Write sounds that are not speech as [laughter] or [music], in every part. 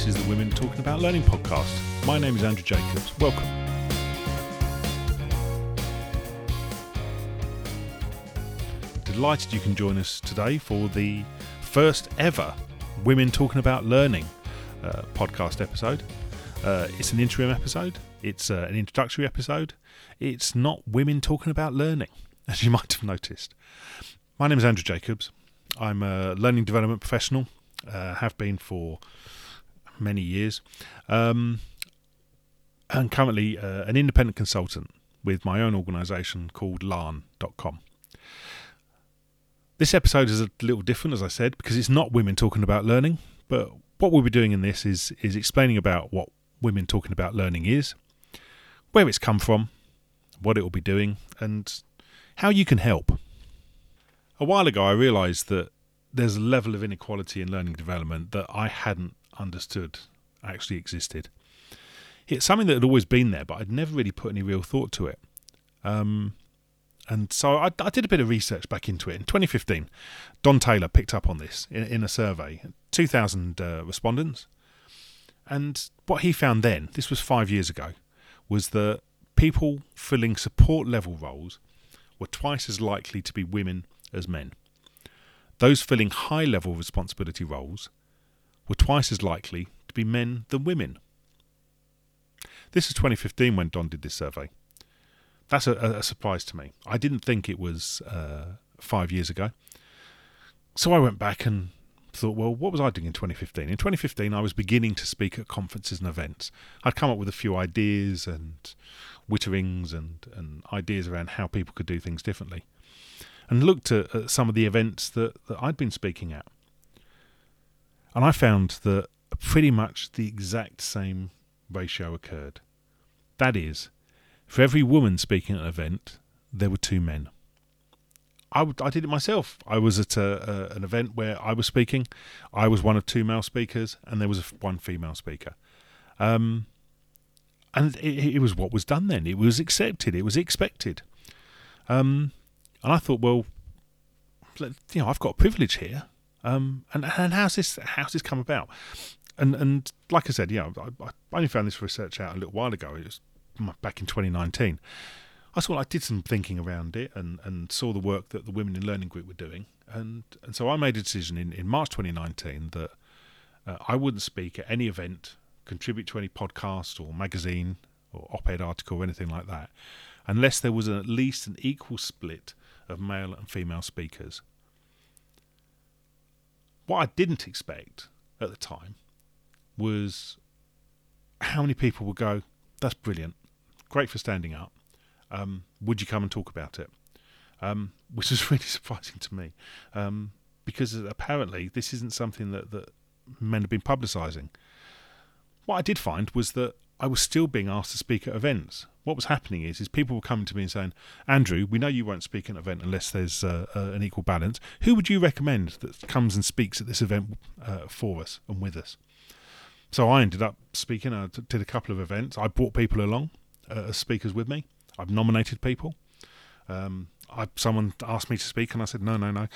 This is the Women Talking About Learning podcast. My name is Andrew Jacobs. Welcome. Delighted you can join us today for the first ever Women Talking About Learning uh, podcast episode. Uh, it's an interim episode, it's uh, an introductory episode. It's not women talking about learning, [laughs] as you might have noticed. My name is Andrew Jacobs. I'm a learning development professional, uh, have been for many years, um, and currently uh, an independent consultant with my own organisation called LLarn.com. This episode is a little different, as I said, because it's not women talking about learning, but what we'll be doing in this is is explaining about what women talking about learning is, where it's come from, what it will be doing, and how you can help. A while ago, I realised that there's a level of inequality in learning development that I hadn't understood actually existed. It's something that had always been there, but I'd never really put any real thought to it. Um, and so I, I, did a bit of research back into it. In 2015, Don Taylor picked up on this in, in a survey, 2,000 uh, respondents. And what he found then, this was five years ago, was that people filling support level roles were twice as likely to be women as men. Those filling high level responsibility roles were twice as likely to be men than women. This is 2015 when Don did this survey. That's a, a surprise to me. I didn't think it was uh, five years ago. So I went back and thought, well, what was I doing in 2015? In 2015, I was beginning to speak at conferences and events. I'd come up with a few ideas and witterings and, and ideas around how people could do things differently, and looked at, at some of the events that, that I'd been speaking at. And I found that pretty much the exact same ratio occurred. That is, for every woman speaking at an event, there were two men. I, I did it myself. I was at a, a, an event where I was speaking. I was one of two male speakers, and there was one female speaker. Um, and it, it, was what was done then. It was accepted. It was expected. Um, and I thought, well, you know, I've got a privilege here. Um, and and how's this how's this come about? And and like I said, yeah, I, I only found this research out a little while ago. It was back in 2019. I saw I did some thinking around it and, and saw the work that the Women in Learning Group were doing. And, and so I made a decision in, in March 2019 that uh, I wouldn't speak at any event, contribute to any podcast or magazine or op ed article or anything like that, unless there was an, at least an equal split of male and female speakers. What I didn't expect at the time was how many people would go, That's brilliant, great for standing up um, would you come and talk about it? Um, which was [laughs] really surprising to me um, because apparently this isn't something that, that men have been publicising. What I did find was that I was still being asked to speak at events. What was happening is, is people were coming to me and saying, "Andrew, we know you won't speak at an event unless there's uh, uh, an equal balance. Who would you recommend that comes and speaks at this event uh, for us and with us?" So I ended up speaking. I did a couple of events. I brought people along uh, as speakers with me. I've nominated people. Um, I, someone asked me to speak, and I said, no, no, no.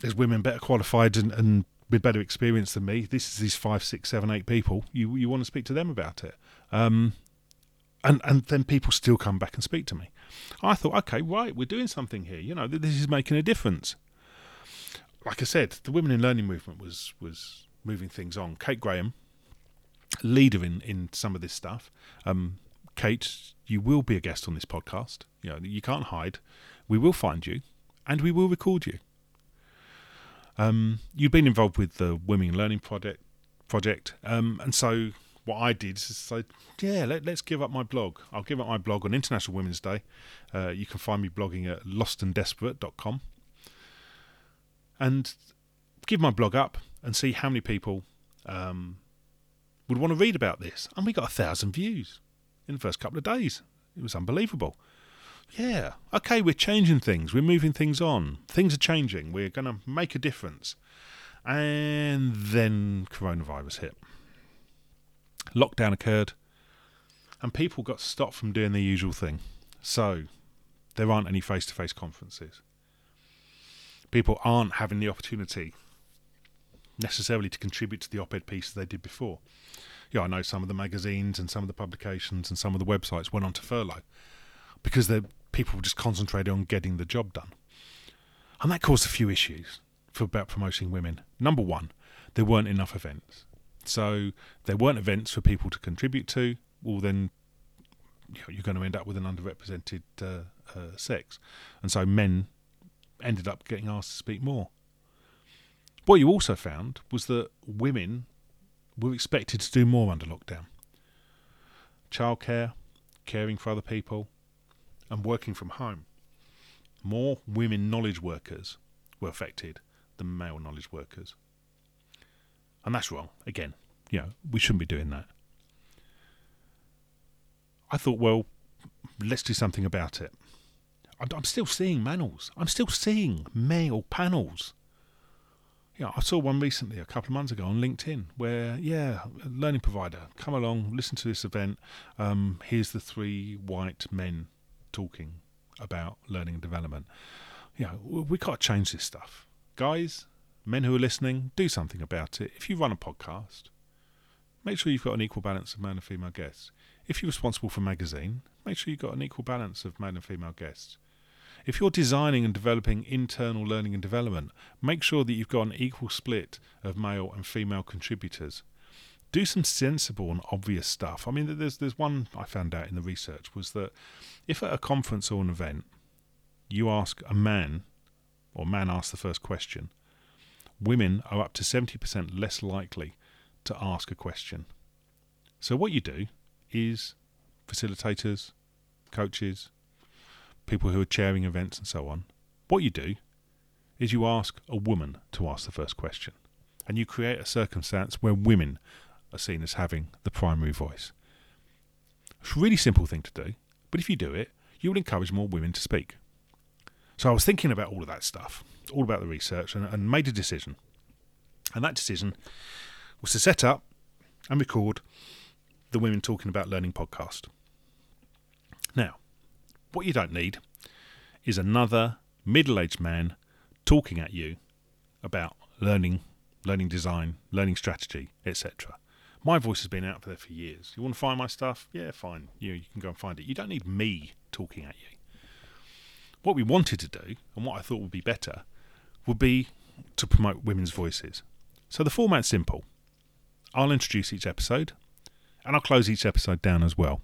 There's women better qualified and, and with better experience than me. This is these five, six, seven, eight people. You you want to speak to them about it, um, and and then people still come back and speak to me. I thought, okay, right, we're doing something here. You know, this is making a difference. Like I said, the women in learning movement was was moving things on. Kate Graham, leader in in some of this stuff. Um, Kate, you will be a guest on this podcast. You know, you can't hide. We will find you, and we will record you. Um, you've been involved with the Women in Learning Project, project, um, and so what I did is say, yeah, let, us give up my blog. I'll give up my blog on International Women's Day. Uh, you can find me blogging at lostanddesperate.com. And give my blog up and see how many people um, would want to read about this. And we got a thousand views in the first couple of days. It was unbelievable. Yeah, okay, we're changing things, we're moving things on, things are changing, we're going to make a difference. And then coronavirus hit. Lockdown occurred, and people got stopped from doing their usual thing. So, there aren't any face to face conferences. People aren't having the opportunity necessarily to contribute to the op-ed piece they did before. Yeah, I know some of the magazines and some of the publications and some of the websites went on to furlough because the people were just concentrated on getting the job done, and that caused a few issues for about promoting women. Number one, there weren't enough events, so there weren't events for people to contribute to. Well, then you're going to end up with an underrepresented uh, uh, sex, and so men ended up getting asked to speak more. What you also found was that women were expected to do more under lockdown. Childcare, caring for other people, and working from home. More women knowledge workers were affected than male knowledge workers. And that's wrong. Again, you know, we shouldn't be doing that. I thought, well, let's do something about it. I'm still seeing manels. I'm still seeing male panels. Yeah, I saw one recently, a couple of months ago, on LinkedIn, where yeah, learning provider, come along, listen to this event. Um, here's the three white men talking about learning and development. Know, we got to change this stuff, guys. Men who are listening, do something about it. If you run a podcast, make sure you've got an equal balance of male and female guests. If you're responsible for a magazine, make sure you've got an equal balance of male and female guests. If you're designing and developing internal learning and development, make sure that you've got an equal split of male and female contributors. Do some sensible and obvious stuff. I mean, there's there's one I found out in the research was that if at a conference or an event you ask a man, or man asks the first question, women are up to 70% less likely to ask a question. So what you do is facilitators, coaches, people who are chairing events and so on, what you do is you ask a woman to ask the first question. And you create a circumstance where women are seen as having the primary voice. It's a really simple thing to do, but if you do it, you will encourage more women to speak. So I was thinking about all of that stuff, all about the research, and, and made a decision. And that decision was to set up and record the Women Talking About Learning podcast. Now, what you don't need is another middle aged man talking at you about learning, learning design, learning strategy, etc. My voice has been out there for years. You want to find my stuff? Yeah, fine. You, you can go and find it. You don't need me talking at you. What we wanted to do, and what I thought would be better, would be to promote women's voices. So the format's simple. I'll introduce each episode, and I'll close each episode down as well.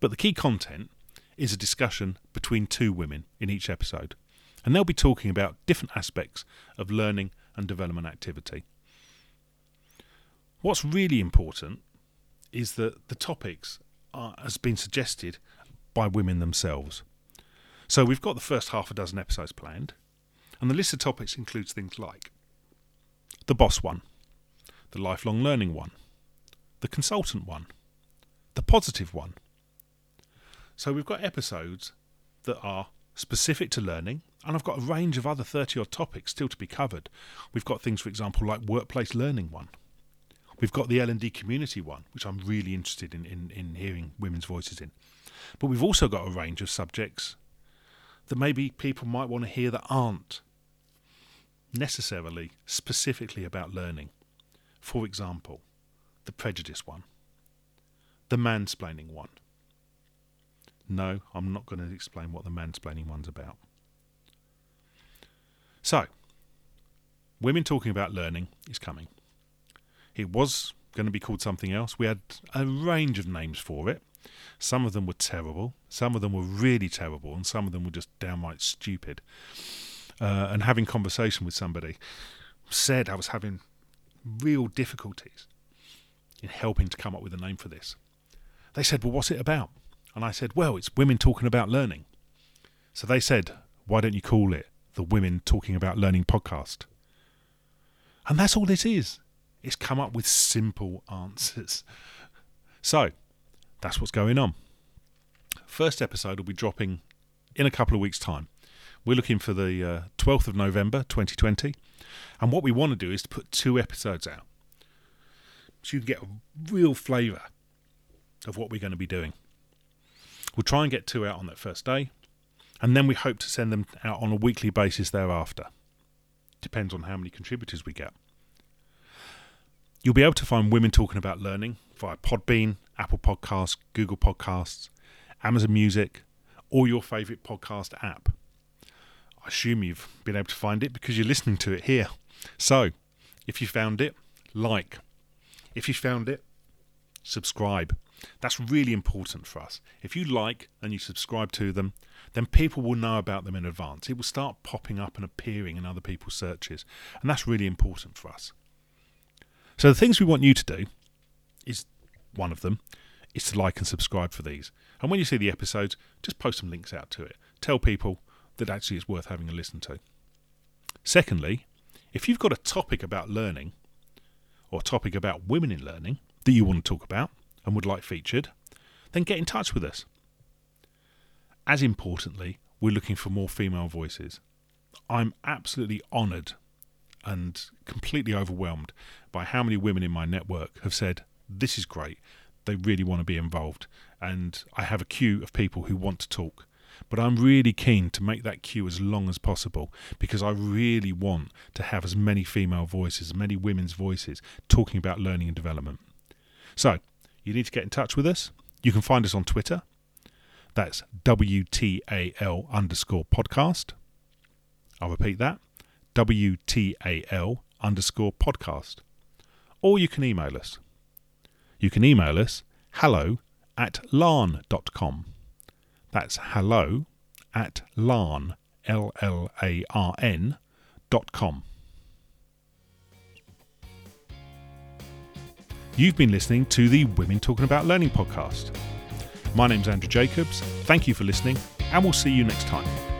But the key content is a discussion between two women in each episode, and they'll be talking about different aspects of learning and development activity. What's really important is that the topics are, has been suggested by women themselves. So we've got the first half a dozen episodes planned, and the list of topics includes things like the boss one, the lifelong learning one, the consultant one, the positive one, so we've got episodes that are specific to learning, and I've got a range of other 30 odd topics still to be covered. We've got things, for example, like workplace learning one. We've got the L&D community one, which I'm really interested in, in, in hearing women's voices in. But we've also got a range of subjects that maybe people might want to hear that aren't necessarily specifically about learning. For example, the prejudice one, the mansplaining one, no, I'm not going to explain what the mansplaining one's about. So, women talking about learning is coming. It was going to be called something else. We had a range of names for it. Some of them were terrible, some of them were really terrible, and some of them were just downright stupid. Uh, and having conversation with somebody said I was having real difficulties in helping to come up with a name for this. They said, Well, what's it about? And I said, Well, it's women talking about learning. So they said, Why don't you call it the Women Talking About Learning podcast? And that's all this is. It's come up with simple answers. So that's what's going on. First episode will be dropping in a couple of weeks' time. We're looking for the uh, 12th of November 2020. And what we want to do is to put two episodes out so you can get a real flavour of what we're going to be doing. We'll try and get two out on that first day, and then we hope to send them out on a weekly basis thereafter. Depends on how many contributors we get. You'll be able to find Women Talking About Learning via Podbean, Apple Podcasts, Google Podcasts, Amazon Music, or your favourite podcast app. I assume you've been able to find it because you're listening to it here. So, if you found it, like. If you found it, subscribe. That's really important for us. If you like and you subscribe to them, then people will know about them in advance. It will start popping up and appearing in other people's searches. And that's really important for us. So, the things we want you to do is one of them is to like and subscribe for these. And when you see the episodes, just post some links out to it. Tell people that actually it's worth having a listen to. Secondly, if you've got a topic about learning or a topic about women in learning that you want to talk about and would like featured, then get in touch with us. As importantly, we're looking for more female voices. I'm absolutely honoured and completely overwhelmed by how many women in my network have said, This is great. They really want to be involved. And I have a queue of people who want to talk. But I'm really keen to make that queue as long as possible because I really want to have as many female voices, as many women's voices talking about learning and development. So, you need to get in touch with us. You can find us on Twitter. That's WTAL underscore podcast. I'll repeat that WTAL underscore podcast. Or you can email us. You can email us hello at llarn.com. That's hello at llarn, L L A R N, dot com. You've been listening to the Women Talking About Learning podcast. My name's Andrew Jacobs. Thank you for listening, and we'll see you next time.